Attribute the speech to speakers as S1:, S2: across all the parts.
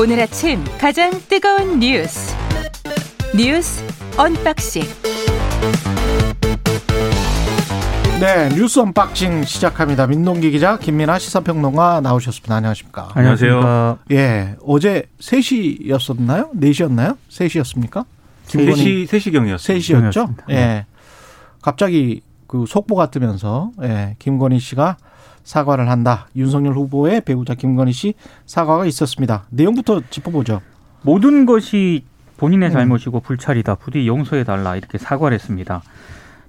S1: 오늘 아침 가장 뜨거운 뉴스 뉴스 언박싱
S2: 네, 뉴스 언박싱 시작합니다. 민동기 기자, 김민아 시사평론가 나오셨습니다. 안녕하십니까?
S3: 안녕하세요.
S2: 예, 어제 3시였었나요? 4시였나요? 3시였습니까?
S3: 3시, 3시경이었어요.
S2: 3시였죠? 예. 갑자기 그 속보가 뜨면서, 예, 김건희 씨가 사과를 한다. 윤석열 후보의 배우자 김건희 씨 사과가 있었습니다. 내용부터 짚어보죠.
S4: 모든 것이 본인의 잘못이고 불찰이다. 부디 용서해달라. 이렇게 사과를 했습니다.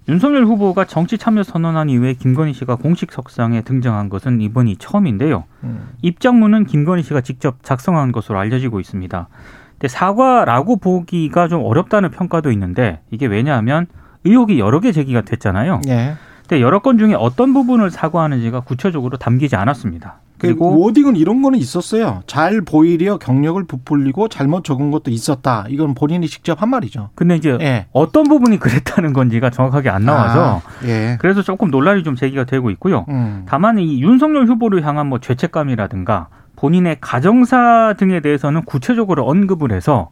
S4: 윤석열 후보가 정치 참여 선언한 이후에 김건희 씨가 공식 석상에 등장한 것은 이번이 처음인데요.
S2: 음.
S4: 입장문은 김건희 씨가 직접 작성한 것으로 알려지고 있습니다. 근데 사과라고 보기가 좀 어렵다는 평가도 있는데 이게 왜냐하면 의혹이 여러 개 제기가 됐잖아요.
S2: 예.
S4: 근데 여러 건 중에 어떤 부분을 사과하는지가 구체적으로 담기지 않았습니다.
S2: 그리고
S4: 그리고
S2: 워딩은 이런 거는 있었어요. 잘 보이려 경력을 부풀리고 잘못 적은 것도 있었다. 이건 본인이 직접 한 말이죠.
S4: 근데 이제
S2: 예.
S4: 어떤 부분이 그랬다는 건지가 정확하게 안 나와서
S2: 아, 예.
S4: 그래서 조금 논란이 좀 제기가 되고 있고요.
S2: 음.
S4: 다만 이 윤석열 후보를 향한 뭐 죄책감이라든가 본인의 가정사 등에 대해서는 구체적으로 언급을 해서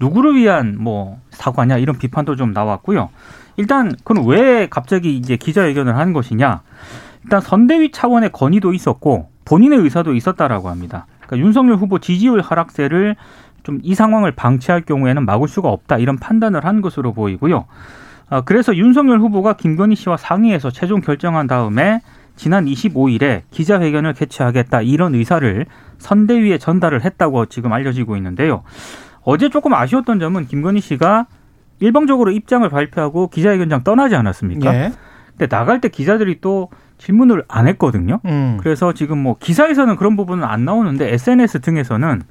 S4: 누구를 위한 뭐 사과냐 이런 비판도 좀 나왔고요. 일단 그건 왜 갑자기 이제 기자회견을 한 것이냐? 일단 선대위 차원의 건의도 있었고 본인의 의사도 있었다라고 합니다. 그러니까 윤석열 후보 지지율 하락세를 좀 이 상황을 방치할 경우에는 막을 수가 없다 이런 판단을 한 것으로 보이고요. 아, 그래서 윤석열 후보가 김건희 씨와 상의해서 최종 결정한 다음에 지난 25일에 기자회견을 개최하겠다 이런 의사를 선대위에 전달을 했다고 지금 알려지고 있는데요. 어제 조금 아쉬웠던 점은 김건희 씨가 일방적으로 입장을 발표하고 기자회견장 떠나지 않았습니까?
S2: 예.
S4: 근데 나갈 때 기자들이 또 질문을 안 했거든요.
S2: 음.
S4: 그래서 지금 뭐 기사에서는 그런 부분은 안 나오는데 SNS 등에서는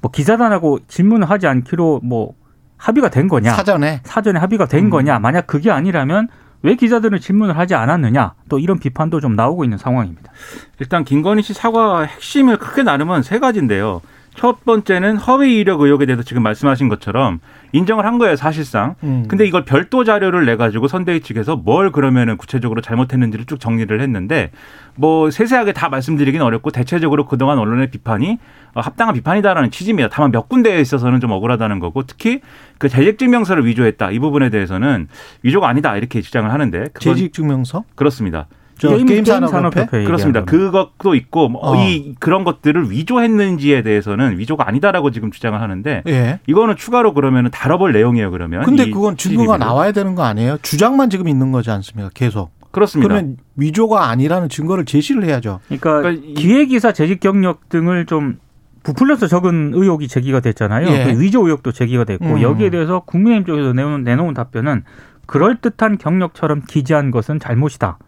S4: 뭐 기자단하고 질문을 하지 않기로 뭐 합의가 된 거냐
S2: 사전에
S4: 사전에 합의가 된
S2: 음.
S4: 거냐 만약 그게 아니라면 왜 기자들은 질문을 하지 않았느냐 또 이런 비판도 좀 나오고 있는 상황입니다.
S3: 일단 김건희 씨 사과 핵심을 크게 나누면 세 가지인데요. 첫 번째는 허위 이력 의혹에 대해서 지금 말씀하신 것처럼 인정을 한 거예요, 사실상.
S2: 음.
S3: 근데 이걸 별도 자료를 내 가지고 선대위 측에서 뭘 그러면은 구체적으로 잘못했는지를 쭉 정리를 했는데 뭐 세세하게 다 말씀드리긴 어렵고 대체적으로 그동안 언론의 비판이 어, 합당한 비판이다라는 취지입니다. 다만 몇 군데에 있어서는 좀 억울하다는 거고 특히 그 재직증명서를 위조했다 이 부분에 대해서는 위조가 아니다 이렇게 주장을 하는데
S2: 재직증명서
S3: 그렇습니다.
S2: 저
S4: 게임-
S2: 게임,
S4: 게임
S2: 산업협회
S4: 산업협회.
S3: 그렇습니다. 그것도 있고 뭐
S2: 어.
S3: 이 그런 것들을 위조했는지에 대해서는 위조가 아니다라고 지금 주장을 하는데
S2: 예.
S3: 이거는 추가로 그러면은 다뤄볼 내용이에요. 그러면
S2: 근데
S3: 이
S2: 그건 증거가
S3: 12 를.
S2: 나와야 되는 거 아니에요? 주장만 지금 있는 거지 않습니까? 계속.
S3: 그렇습니다.
S2: 그러면 위조가 아니라는 증거를 제시를 해야죠.
S4: 그러니까,
S3: 그러니까 이-
S4: 기획이사 재직 경력 등을 좀 부풀려서 적은 의혹이 제기가 됐잖아요.
S2: 예.
S4: 그 위조 의혹도 제기가 됐고
S2: 음.
S4: 여기에 대해서 국민의힘 쪽에서 내놓은, 내놓은 답변은 그럴듯한 경력처럼 기재한 것은 잘못이다.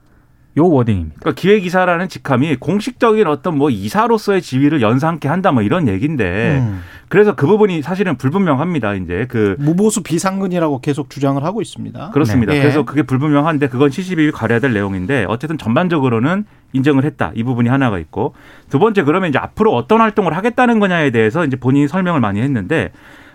S4: 요 워딩입니다.
S3: 그러니까 기획이사라는 직함이 공식적인 어떤 뭐 이사로서의 지위를 연상케 한다 뭐 이런 얘기인데
S2: 음.
S3: 그래서 그 부분이 사실은 불분명합니다. 이제 그
S2: 무보수 비상근이라고 계속 주장을 하고 있습니다.
S3: 그렇습니다.
S2: 네. 예.
S3: 그래서 그게 불분명한데 그건 CCBB 가려야 될 내용인데 어쨌든 전반적으로는 인정을 했다. 이 부분이 하나가 있고 두 번째 그러면 이제 앞으로 어떤 활동을 하겠다는 거냐에 대해서 이제 본인이 설명을 많이 했는데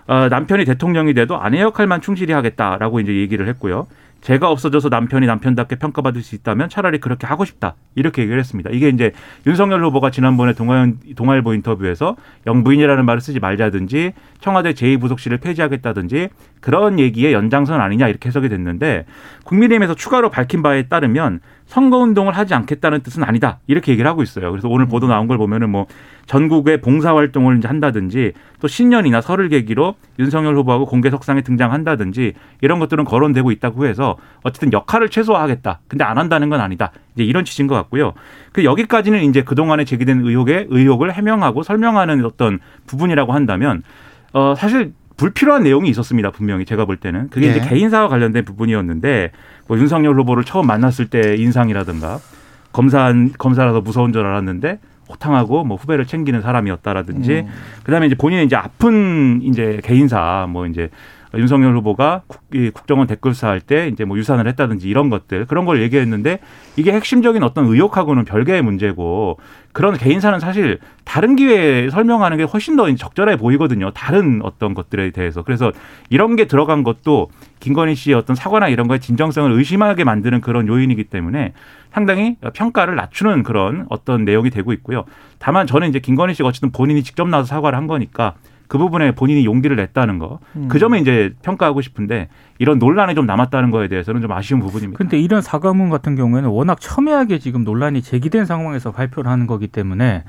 S3: 어, 남편이 대통령이 돼도 아내 역할만 충실히 하겠다라고 이제 얘기를 했고요. 제가 없어져서 남편이 남편답게 평가받을 수 있다면 차라리 그렇게 하고 싶다. 이렇게 얘기를 했습니다. 이게 이제 윤석열 후보가 지난번에 동아연, 동아일보 인터뷰에서 영부인이라는 말을 쓰지 말자든지 청와대 제2부속실을 폐지하겠다든지 그런 얘기의 연장선 아니냐 이렇게 해석이 됐는데 국민의힘에서 추가로 밝힌 바에 따르면 선거운동을 하지 않겠다는 뜻은 아니다. 이렇게 얘기를 하고 있어요. 그래서 오늘 보도 나온 걸 보면은 뭐 전국의 봉사활동을 이제 한다든지 또 신년이나 설을 계기로 윤석열 후보하고 공개 석상에 등장한다든지 이런 것들은 거론되고 있다고 해서 어쨌든 역할을 최소화하겠다. 근데 안 한다는 건 아니다. 이제 이런 취지인 것 같고요. 그 여기까지는 이제 그동안에 제기된 의혹의 의혹을 해명하고 설명하는 어떤 부분이라고 한다면 어 사실 불필요한 내용이 있었습니다. 분명히 제가 볼 때는 그게
S2: 예.
S3: 이제 개인사와 관련된 부분이었는데 뭐 윤석열 후보를 처음 만났을 때 인상이라든가 검사 검사라서 무서운 줄 알았는데 호탕하고 뭐 후배를 챙기는 사람이었다라든지
S2: 음.
S3: 그다음에 이제 본인의 이제 아픈 이제 개인사 뭐 이제 윤석열 후보가 국, 정원 댓글사 할 때 이제 뭐 유산을 했다든지 이런 것들 그런 걸 얘기했는데 이게 핵심적인 어떤 의혹하고는 별개의 문제고 그런 개인사는 사실 다른 기회에 설명하는 게 훨씬 더 적절해 보이거든요. 다른 어떤 것들에 대해서. 그래서 이런 게 들어간 것도 김건희 씨의 어떤 사과나 이런 거에 진정성을 의심하게 만드는 그런 요인이기 때문에 상당히 평가를 낮추는 그런 어떤 내용이 되고 있고요. 다만 저는 이제 김건희 씨가 어쨌든 본인이 직접 나와서 사과를 한 거니까 그 부분에 본인이 용기를 냈다는 거. 음. 그 점에 이제 평가하고 싶은데 이런 논란이 좀 남았다는 거에 대해서는 좀 아쉬운 부분입니다.
S4: 근데 이런 사과문 같은 경우에는 워낙 첨예하게 지금 논란이 제기된 상황에서 발표를 하는 거기 때문에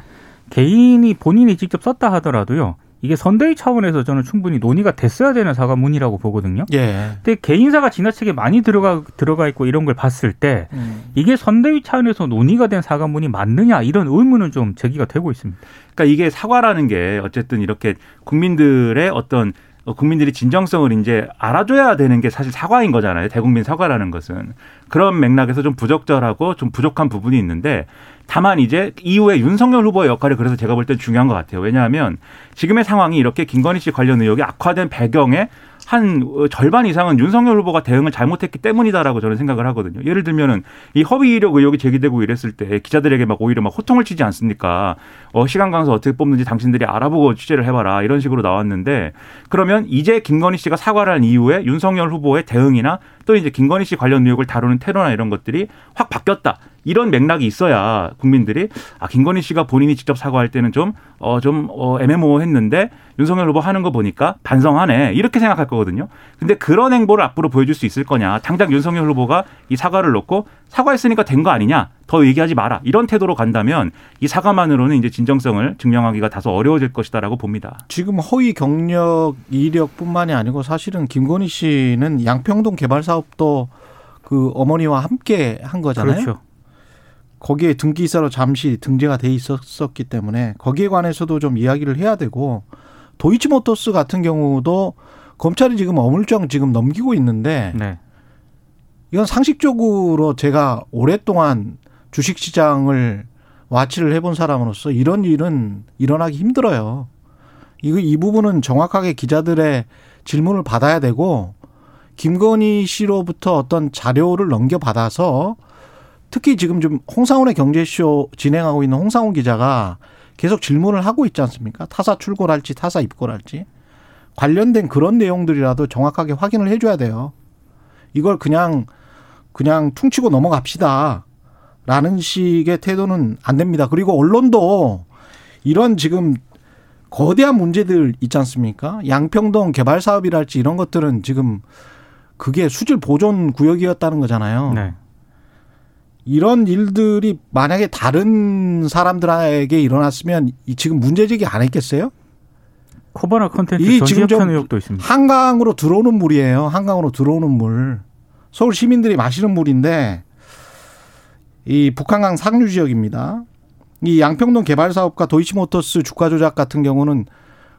S4: 개인이 본인이 직접 썼다 하더라도요. 이게 선대위 차원에서 저는 충분히 논의가 됐어야 되는 사과문이라고 보거든요. 예. 근데 개인사가 지나치게 많이 들어가 들어가 있고 이런 걸 봤을 때 음. 이게 선대위 차원에서 논의가 된 사과문이 맞느냐 이런 의문은 좀 제기가 되고 있습니다.
S3: 그러니까 이게 사과라는 게 어쨌든 이렇게 국민들의 어떤 국민들이 진정성을 이제 알아줘야 되는 게 사실 사과인 거잖아요. 대국민 사과라는 것은. 그런 맥락에서 좀 부적절하고 좀 부족한 부분이 있는데 다만 이제 이후에 윤석열 후보의 역할이 그래서 제가 볼 때 중요한 것 같아요. 왜냐하면 지금의 상황이 이렇게 김건희 씨 관련 의혹이 악화된 배경에 한 절반 이상은 윤석열 후보가 대응을 잘못했기 때문이다라고 저는 생각을 하거든요. 예를 들면은 이 허위 이력 의혹이 제기되고 이랬을 때 기자들에게 막 오히려 막 호통을 치지 않습니까? 어, 시간 강사 어떻게 뽑는지 당신들이 알아보고 취재를 해봐라 이런 식으로 나왔는데 그러면 이제 김건희 씨가 사과를 한 이후에 윤석열 후보의 대응이나 또 이제 김건희 씨 관련 의혹을 다루는 테러나 이런 것들이 확 바뀌었다. 이런 맥락이 있어야 국민들이 아 김건희 씨가 본인이 직접 사과할 때는 좀 어 좀 어, 애매모호했는데 윤석열 후보 하는 거 보니까 반성하네 이렇게 생각할 거거든요. 근데 그런 행보를 앞으로 보여줄 수 있을 거냐? 당장 윤석열 후보가 이 사과를 놓고 사과했으니까 된 거 아니냐? 더 얘기하지 마라 이런 태도로 간다면 이 사과만으로는 이제 진정성을 증명하기가 다소 어려워질 것이다라고 봅니다.
S2: 지금 허위 경력 이력뿐만이 아니고 사실은 김건희 씨는 양평동 개발 사업도 그 어머니와 함께 한 거잖아요. 그렇죠. 거기에 등기사로 잠시 등재가 돼 있었기 때문에 거기에 관해서도 좀 이야기를 해야 되고 도이치모터스 같은 경우도 검찰이 지금 어물쩡 지금 넘기고 있는데 네. 이건 상식적으로 제가 오랫동안 주식시장을 와치를 해본 사람으로서 이런 일은 일어나기 힘들어요. 이거 이 부분은 정확하게 기자들의 질문을 받아야 되고 김건희 씨로부터 어떤 자료를 넘겨받아서 특히 지금 좀 홍상훈의 경제쇼 진행하고 있는 홍상훈 기자가 계속 질문을 하고 있지 않습니까? 타사 출고할지 타사 입고할지 관련된 그런 내용들이라도 정확하게 확인을 해줘야 돼요. 이걸 그냥 그냥 퉁치고 넘어갑시다. 라는 식의 태도는 안 됩니다. 그리고 언론도 이런 지금 거대한 문제들 있지 않습니까? 양평동 개발 사업이랄지 이런 것들은 지금 그게 수질 보존 구역이었다는 거잖아요. 네. 이런 일들이 만약에 다른 사람들에게 일어났으면 지금 문제 제기 안 했겠어요?
S4: 코바나 컨텐츠 전지협찬 의혹도 있습니다.
S2: 한강으로 들어오는 물이에요. 한강으로 들어오는 물. 서울 시민들이 마시는 물인데 이 북한강 상류 지역입니다. 이 양평동 개발 사업과 도이치모터스 주가 조작 같은 경우는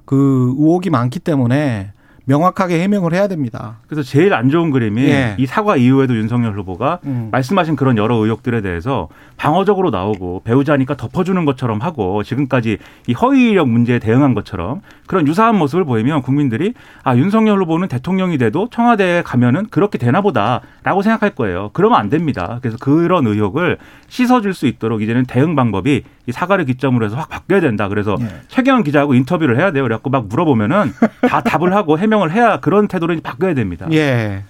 S2: 그 의혹이 많기 때문에 명확하게 해명을 해야 됩니다.
S3: 그래서 제일 안 좋은 그림이 예. 이 사과 이후에도 윤석열 후보가 음. 말씀하신 그런 여러 의혹들에 대해서 방어적으로 나오고 배우자니까 덮어주는 것처럼 하고 지금까지 이 허위 이력 문제에 대응한 것처럼 그런 유사한 모습을 보이면 국민들이 아 윤석열 후보는 대통령이 돼도 청와대에 가면은 그렇게 되나 보다라고 생각할 거예요. 그러면 안 됩니다. 그래서 그런 의혹을 씻어줄 수 있도록 이제는 대응 방법이 이 사과를 기점으로 해서 확 바뀌어야 된다. 그래서 예. 최경환 기자하고 인터뷰를 해야 돼요. 그래갖고 막 물어보면은 다 답을 하고 해명을 해야 그런 태도로 바뀌어야 됩니다.
S2: 예.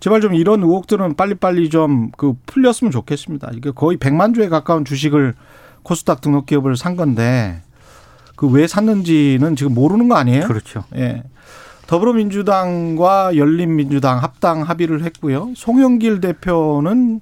S2: 제발 좀 이런 의혹들은 빨리빨리 좀 그 풀렸으면 좋겠습니다. 이게 거의 100만 주에 가까운 주식을 코스닥 등록 기업을 산 건데 그 왜 샀는지는 지금 모르는 거 아니에요?
S4: 그렇죠.
S2: 예. 더불어민주당과 열린민주당 합당 합의를 했고요. 송영길 대표는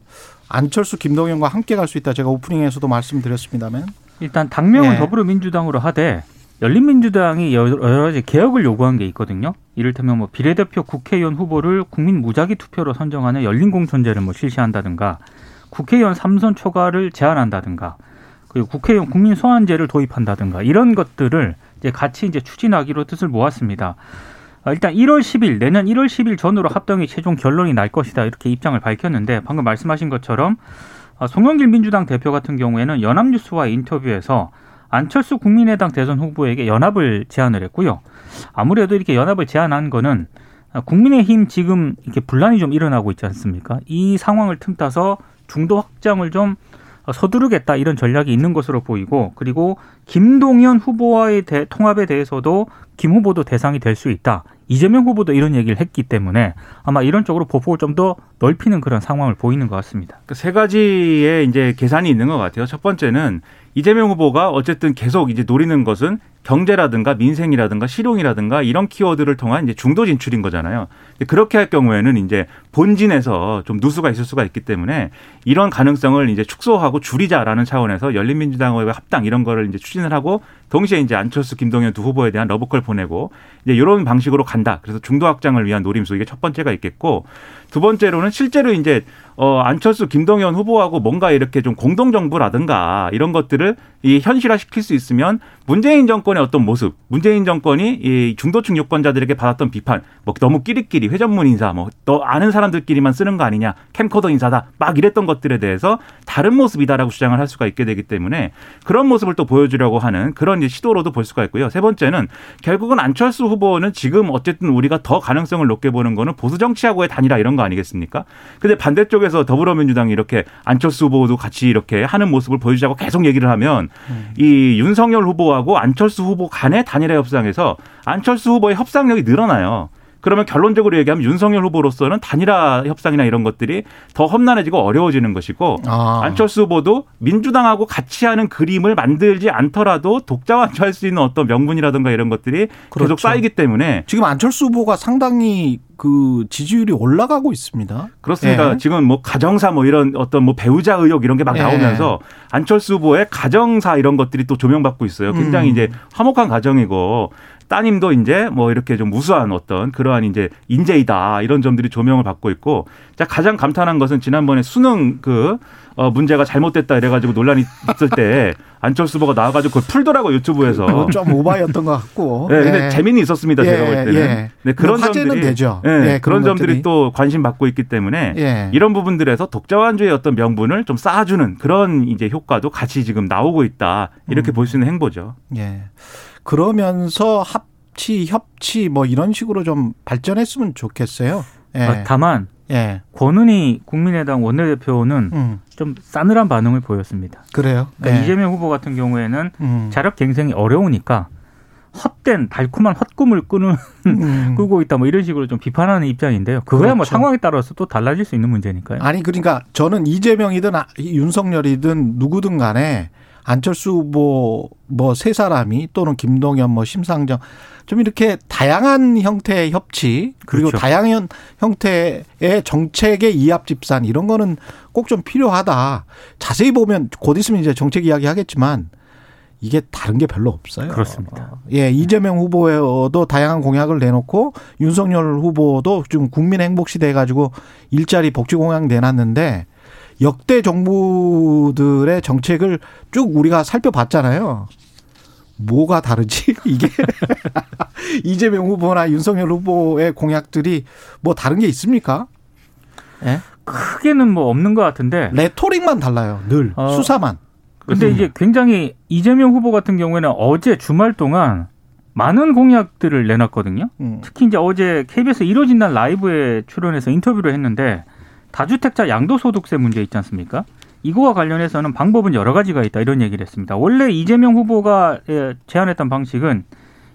S2: 안철수 김동연과 함께 갈 수 있다. 제가 오프닝에서도 말씀드렸습니다만
S4: 일단 당명은 예. 더불어민주당으로 하되 열린민주당이 여러 가지 개혁을 요구한 게 있거든요. 이를테면 뭐 비례대표 국회의원 후보를 국민 무작위 투표로 선정하는 열린공천제를 뭐 실시한다든가 국회의원 삼선 초과를 제한한다든가 그리고 국회의원 국민 소환제를 도입한다든가 이런 것들을 이제 같이 이제 추진하기로 뜻을 모았습니다. 아, 일단 1월 10일 내년 1월 10일 전으로 합동이 최종 결론이 날 것이다 이렇게 입장을 밝혔는데 방금 말씀하신 것처럼 아, 송영길 민주당 대표 같은 경우에는 연합뉴스와의 인터뷰에서 안철수 국민의당 대선 후보에게 연합을 제안을 했고요. 아무래도 이렇게 연합을 제안한 거는 국민의힘 지금 이렇게 분란이 좀 일어나고 있지 않습니까? 이 상황을 틈타서 중도 확장을 좀 서두르겠다 이런 전략이 있는 것으로 보이고 그리고 김동연 후보와의 대, 통합에 대해서도 김 후보도 대상이 될 수 있다. 이재명 후보도 이런 얘기를 했기 때문에 아마 이런 쪽으로 보폭을 좀 더 넓히는 그런 상황을 보이는 것 같습니다.
S3: 그 세 가지의 이제 계산이 있는 것 같아요. 첫 번째는 이재명 후보가 어쨌든 계속 이제 노리는 것은 경제라든가 민생이라든가 실용이라든가 이런 키워드를 통한 이제 중도 진출인 거잖아요. 그렇게 할 경우에는 이제 본진에서 좀 누수가 있을 수가 있기 때문에 이런 가능성을 이제 축소하고 줄이자라는 차원에서 열린민주당의 합당 이런 거를 이제 추진을 하고 동시에 이제 안철수, 김동연 두 후보에 대한 러브콜 보내고 이제 이런 방식으로 간다. 그래서 중도 확장을 위한 노림수 이게 첫 번째가 있겠고 두 번째로는 실제로 이제 어 안철수, 김동연 후보하고 뭔가 이렇게 좀 공동 정부라든가 이런 것들을 이 현실화 시킬 수 있으면 문재인 정권의 어떤 모습, 문재인 정권이 이 중도층 유권자들에게 받았던 비판, 뭐 너무 끼리끼리 회전문 인사, 뭐 너 아는 사람들끼리만 쓰는 거 아니냐, 캠코더 인사다, 막 이랬던 것들에 대해서 다른 모습이다라고 주장을 할 수가 있게 되기 때문에 그런 모습을 또 보여주려고 하는 그런 시도로도 볼 수가 있고요. 세 번째는 결국은 안철수 후보는 지금 어쨌든 우리가 더 가능성을 높게 보는 거는 보수 정치하고의 단일화 이런 거 아니겠습니까? 근데 반대쪽 에서 더불어민주당이 이렇게 안철수 후보도 같이 이렇게 하는 모습을 보여주자고 계속 얘기를 하면 이 윤석열 후보하고 안철수 후보 간의 단일화 협상에서 안철수 후보의 협상력이 늘어나요. 그러면 결론적으로 얘기하면 윤석열 후보로서는 단일화 협상이나 이런 것들이 더 험난해지고 어려워지는 것이고 아. 안철수 후보도 민주당하고 같이 하는 그림을 만들지 않더라도 독자 완주할 수 있는 어떤 명분이라든가 이런 것들이 그렇죠. 계속 쌓이기 때문에
S2: 지금 안철수 후보가 상당히 그 지지율이 올라가고 있습니다.
S3: 그렇습니다. 예. 지금 뭐 가정사 뭐 이런 어떤 뭐 배우자 의혹 이런 게막 예. 나오면서 안철수 후보의 가정사 이런 것들이 또 조명받고 있어요. 굉장히 음. 이제 화목한 가정이고 따님도 이제 뭐 이렇게 좀 무수한 어떤 그러한 이제 인재이다 이런 점들이 조명을 받고 있고 자 가장 감탄한 것은 지난번에 수능 그 어, 문제가 잘못됐다 이래가지고 논란이 있을 때 안철수 후보가 나와가지고 그걸 풀더라고 유튜브에서
S2: 좀 오바였던 것 같고.
S3: 네, 근데 예. 재미는 있었습니다 제가 볼 예, 때는. 예. 네, 그런 점들이
S2: 되죠.
S3: 네, 예, 그런, 그런 점들이 또 관심 받고 있기 때문에 예. 이런 부분들에서 독자완주의 어떤 명분을 좀 쌓아주는 그런 이제 효과도 같이 지금 나오고 있다 이렇게 음. 볼수 있는 행보죠.
S2: 예. 그러면서 합치, 협치 뭐 이런 식으로 좀 발전했으면 좋겠어요.
S4: 예. 아, 다만 예. 권은희 국민의당 원내대표는 음. 좀 싸늘한 반응을 보였습니다.
S2: 그래요?
S4: 그러니까 예. 이재명 후보 같은 경우에는 음. 자력 갱생이 어려우니까 헛된 달콤한 헛꿈을 꾸는 음. 꾸고 있다 뭐 이런 식으로 좀 비판하는 입장인데요. 그거야 뭐 그렇죠. 뭐 상황에 따라서 또 달라질 수 있는 문제니까요.
S2: 아니 그러니까 저는 이재명이든 윤석열이든 누구든 간에 안철수 후보 뭐 세 사람이 또는 김동연 뭐 심상정 좀 이렇게 다양한 형태의 협치 그리고 그렇죠. 다양한 형태의 정책의 이합 집산 이런 거는 꼭 좀 필요하다. 자세히 보면 곧 있으면 이제 정책 이야기 하겠지만 이게 다른 게 별로 없어요.
S4: 그렇습니다.
S2: 예, 이재명 후보도 다양한 공약을 내놓고 윤석열 후보도 지금 국민 행복 시대 가지고 일자리 복지 공약 내놨는데 역대 정부들의 정책을 쭉 우리가 살펴봤잖아요. 뭐가 다르지? 이게 이재명 후보나 윤석열 후보의 공약들이 뭐 다른 게 있습니까?
S4: 예? 크게는 뭐 없는 것 같은데
S2: 레토릭만 달라요. 늘 어, 수사만.
S4: 근데 음. 이제 굉장히 이재명 후보 같은 경우에는 어제 주말 동안 많은 공약들을 내놨거든요. 음. 특히 이제 어제 KBS 이뤄진 날 라이브에 출연해서 인터뷰를 했는데 다주택자 양도소득세 문제 있지 않습니까? 이거와 관련해서는 방법은 여러 가지가 있다 이런 얘기를 했습니다. 원래 이재명 후보가 예, 제안했던 방식은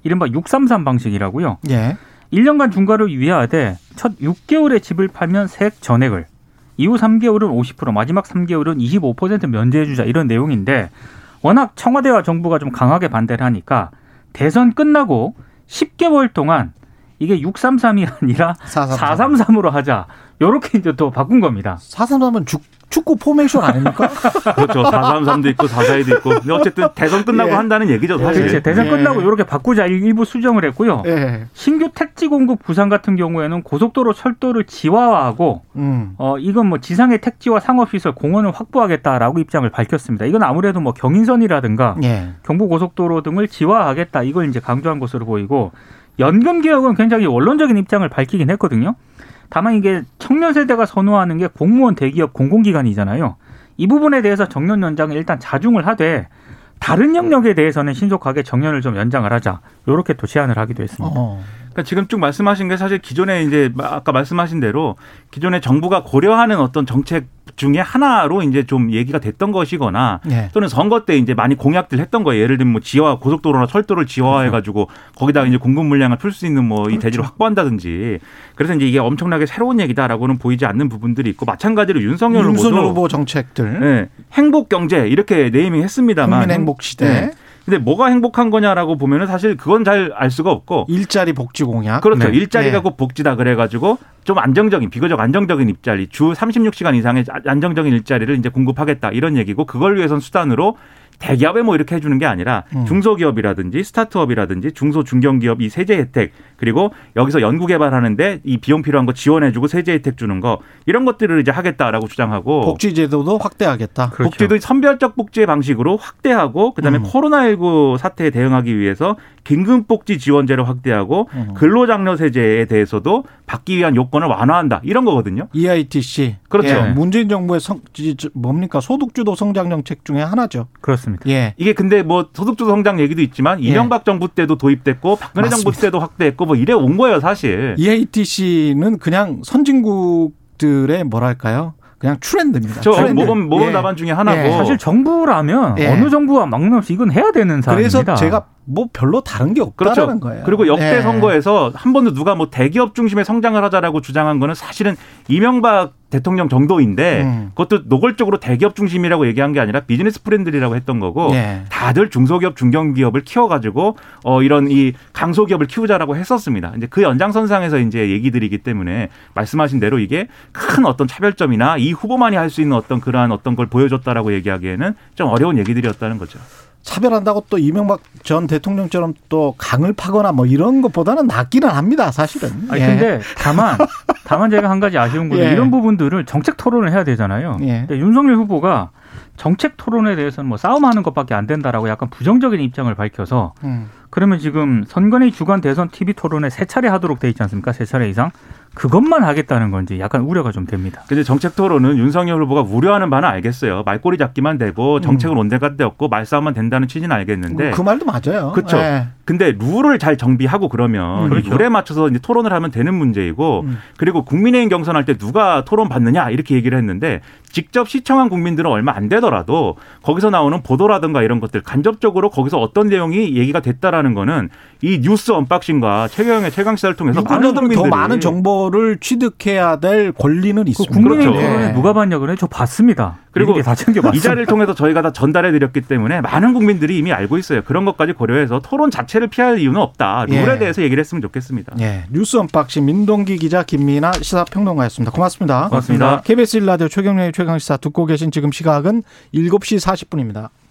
S4: 이른바 633 방식이라고요. 예. 1년간 중과를 위하되 첫 6개월의 집을 팔면 세액 전액을 이후 3개월은 50% 마지막 3개월은 25% 면제해 주자 이런 내용인데 워낙 청와대와 정부가 좀 강하게 반대를 하니까 대선 끝나고 10개월 동안 이게 633이 아니라 433. 433으로 하자. 요렇게 이제 또 바꾼 겁니다.
S2: 433은 죽 축구 포메이션 아닙니까?
S3: 그렇죠. 433도 있고 442도 있고. 근데 어쨌든 대선 끝나고 예. 한다는 얘기죠, 사실.
S4: 그렇지. 대선 예. 끝나고 이렇게 바꾸자 일부 수정을 했고요. 예. 신규 택지 공급 부분 같은 경우에는 고속도로 철도를 지하화하고 음. 어 이건 뭐 지상의 택지와 상업시설 공원을 확보하겠다라고 입장을 밝혔습니다. 이건 아무래도 뭐 경인선이라든가 예. 경부고속도로 등을 지하화하겠다 이걸 이제 강조한 것으로 보이고 연금 개혁은 굉장히 원론적인 입장을 밝히긴 했거든요. 다만 이게 청년 세대가 선호하는 게 공무원 대기업 공공기관이잖아요. 이 부분에 대해서 정년 연장을 일단 자중을 하되 다른 영역에 대해서는 신속하게 정년을 좀 연장을 하자. 요렇게 또 제안을 하기도 했습니다. 어.
S3: 그러니까 지금 쭉 말씀하신 게 사실 기존에 이제 아까 말씀하신 대로 기존에 정부가 고려하는 어떤 정책 중에 하나로 이제 좀 얘기가 됐던 것이거나
S2: 예.
S3: 또는 선거 때 이제 많이 공약들 했던 거예요. 예를 들면 뭐 지하 고속도로나 철도를 지하화해 가지고 거기다가 이제 공급 물량을 풀 수 있는 뭐이 대지를 확보한다든지 그래서 이제 이게 엄청나게 새로운 얘기다라고는 보이지 않는 부분들이 있고 마찬가지로 윤석열
S2: 윤석열
S3: 후보도
S2: 후보 정책들.
S3: 네, 행복 경제 이렇게 네이밍 했습니다만
S2: 국민 행복 시대.
S3: 네. 근데 뭐가 행복한 거냐라고 보면은 사실 그건 잘 알 수가 없고
S2: 일자리 복지 공약.
S3: 그렇죠.
S2: 네.
S3: 일자리가
S2: 네.
S3: 꼭 복지다 그래가지고 좀 안정적인 비교적 안정적인 일자리 주 36시간 이상의 안정적인 일자리를 이제 공급하겠다 이런 얘기고 그걸 위해선 수단으로 대기업에 뭐 이렇게 해주는 게 아니라
S2: 음.
S3: 중소기업이라든지 스타트업이라든지 중소 중견기업 이 세제 혜택 그리고 여기서 연구 개발하는데 이 비용 필요한 거 지원해주고 세제 혜택 주는 거 이런 것들을 이제 하겠다라고 주장하고
S2: 복지 제도도 확대하겠다.
S4: 그렇죠.
S3: 복지도 선별적 복지의 방식으로 확대하고 그다음에
S2: 음.
S3: 코로나19 사태에 대응하기 위해서 긴급복지 지원제를 확대하고
S2: 음.
S3: 근로장려세제에 대해서도 받기 위한 요건을 완화한다 이런 거거든요.
S2: EITC.
S3: 그렇죠.
S2: 예, 문재인 정부의 성, 뭡니까 소득주도 성장 정책 중에 하나죠.
S4: 그렇습니다.
S2: 예.
S3: 이게 근데 뭐 소득주도 성장 얘기도 있지만 이명박 정부 때도 도입됐고 박근혜 정부
S2: 맞습니다.
S3: 때도 확대했고 뭐 이래 온 거예요 사실.
S2: EITC는 그냥 선진국들의 뭐랄까요? 그냥 트렌드입니다.
S3: 저
S2: 트렌드.
S3: 모범 모범
S2: 예.
S3: 답안 중에 하나고
S2: 예.
S4: 사실 정부라면
S2: 예.
S4: 어느 정부와 막론없이 이건 해야 되는
S2: 그래서
S4: 사안입니다.
S2: 제가 뭐 별로 다른 게
S3: 그렇죠.
S2: 없다라는 거예요.
S3: 그리고 역대
S2: 예.
S3: 선거에서 한 번도 누가 뭐 대기업 중심의 성장을 하자라고 주장한 거는 사실은 이명박 대통령 정도인데
S2: 음.
S3: 그것도 노골적으로 대기업 중심이라고 얘기한 게 아니라 비즈니스 friendly라고 했던 거고
S2: 예.
S3: 다들 중소기업 중견기업을 키워가지고 어 이런 이 강소기업을 키우자라고 했었습니다. 이제 그 연장선상에서 이제 얘기들이기 때문에 말씀하신 대로 이게 큰 어떤 차별점이나 이 후보만이 할 수 있는 어떤 그러한 어떤 걸 보여줬다라고 얘기하기에는 좀 어려운 얘기들이었다는 거죠.
S2: 차별한다고 또 이명박 전 대통령처럼 또 강을 파거나 뭐 이런 것보다는 낫기는 합니다, 사실은.
S4: 아니
S2: 예.
S4: 근데 다만 다만 제가 한 가지 아쉬운 거는
S2: 예.
S4: 이런 부분들을 정책 토론을 해야 되잖아요.
S2: 예.
S4: 근데 윤석열 후보가 정책 토론에 대해서는 뭐 싸움하는 것밖에 안 된다라고 약간 부정적인 입장을 밝혀서
S2: 음.
S4: 그러면 지금 선관위 주간 대선 TV 토론에 세 차례 하도록 돼 있지 않습니까? 세 차례 이상 그것만 하겠다는 건지 약간 우려가 좀 됩니다.
S3: 근데 정책 토론은 윤석열 후보가 우려하는 바는 알겠어요. 말꼬리 잡기만 되고 정책은 온데간데 없고 말싸움만 된다는 취지는 알겠는데
S2: 그 말도 맞아요.
S3: 그렇죠.
S2: 예.
S3: 근데 룰을 잘 정비하고 그러면
S2: 음,
S3: 이 룰에 맞춰서 이제 토론을 하면 되는 문제이고
S2: 음.
S3: 그리고 국민의힘 경선할 때 누가 토론 받느냐 이렇게 얘기를 했는데 직접 시청한 국민들은 얼마 안 되더라도 거기서 나오는 보도라든가 이런 것들 간접적으로 거기서 어떤 내용이 얘기가 됐다라는 거는 이 뉴스 언박싱과 최경영의 최강 시사를 통해서 많은 국민들이
S2: 더 많은 정보를 취득해야 될 권리는
S4: 그
S2: 있습니다.
S4: 국민의힘
S3: 그렇죠.
S2: 예.
S4: 누가 봤냐 그래? 저 봤습니다.
S3: 그리고
S4: 이런 게다 챙겨봤습니다.
S3: 이 자리를 통해서 저희가 다 전달해 드렸기 때문에 많은 국민들이 이미 알고 있어요. 그런 것까지 고려해서 토론 자체를 피할 이유는 없다. 룰에
S2: 예.
S3: 대해서 얘기를 했으면 좋겠습니다.
S2: 예, 뉴스 언박싱 민동기 기자 김민아 시사평론가였습니다. 고맙습니다.
S3: 고맙습니다.
S2: KBS 1라디오 최경영의 최강시사 듣고 계신 지금 시각은 7시 40분입니다.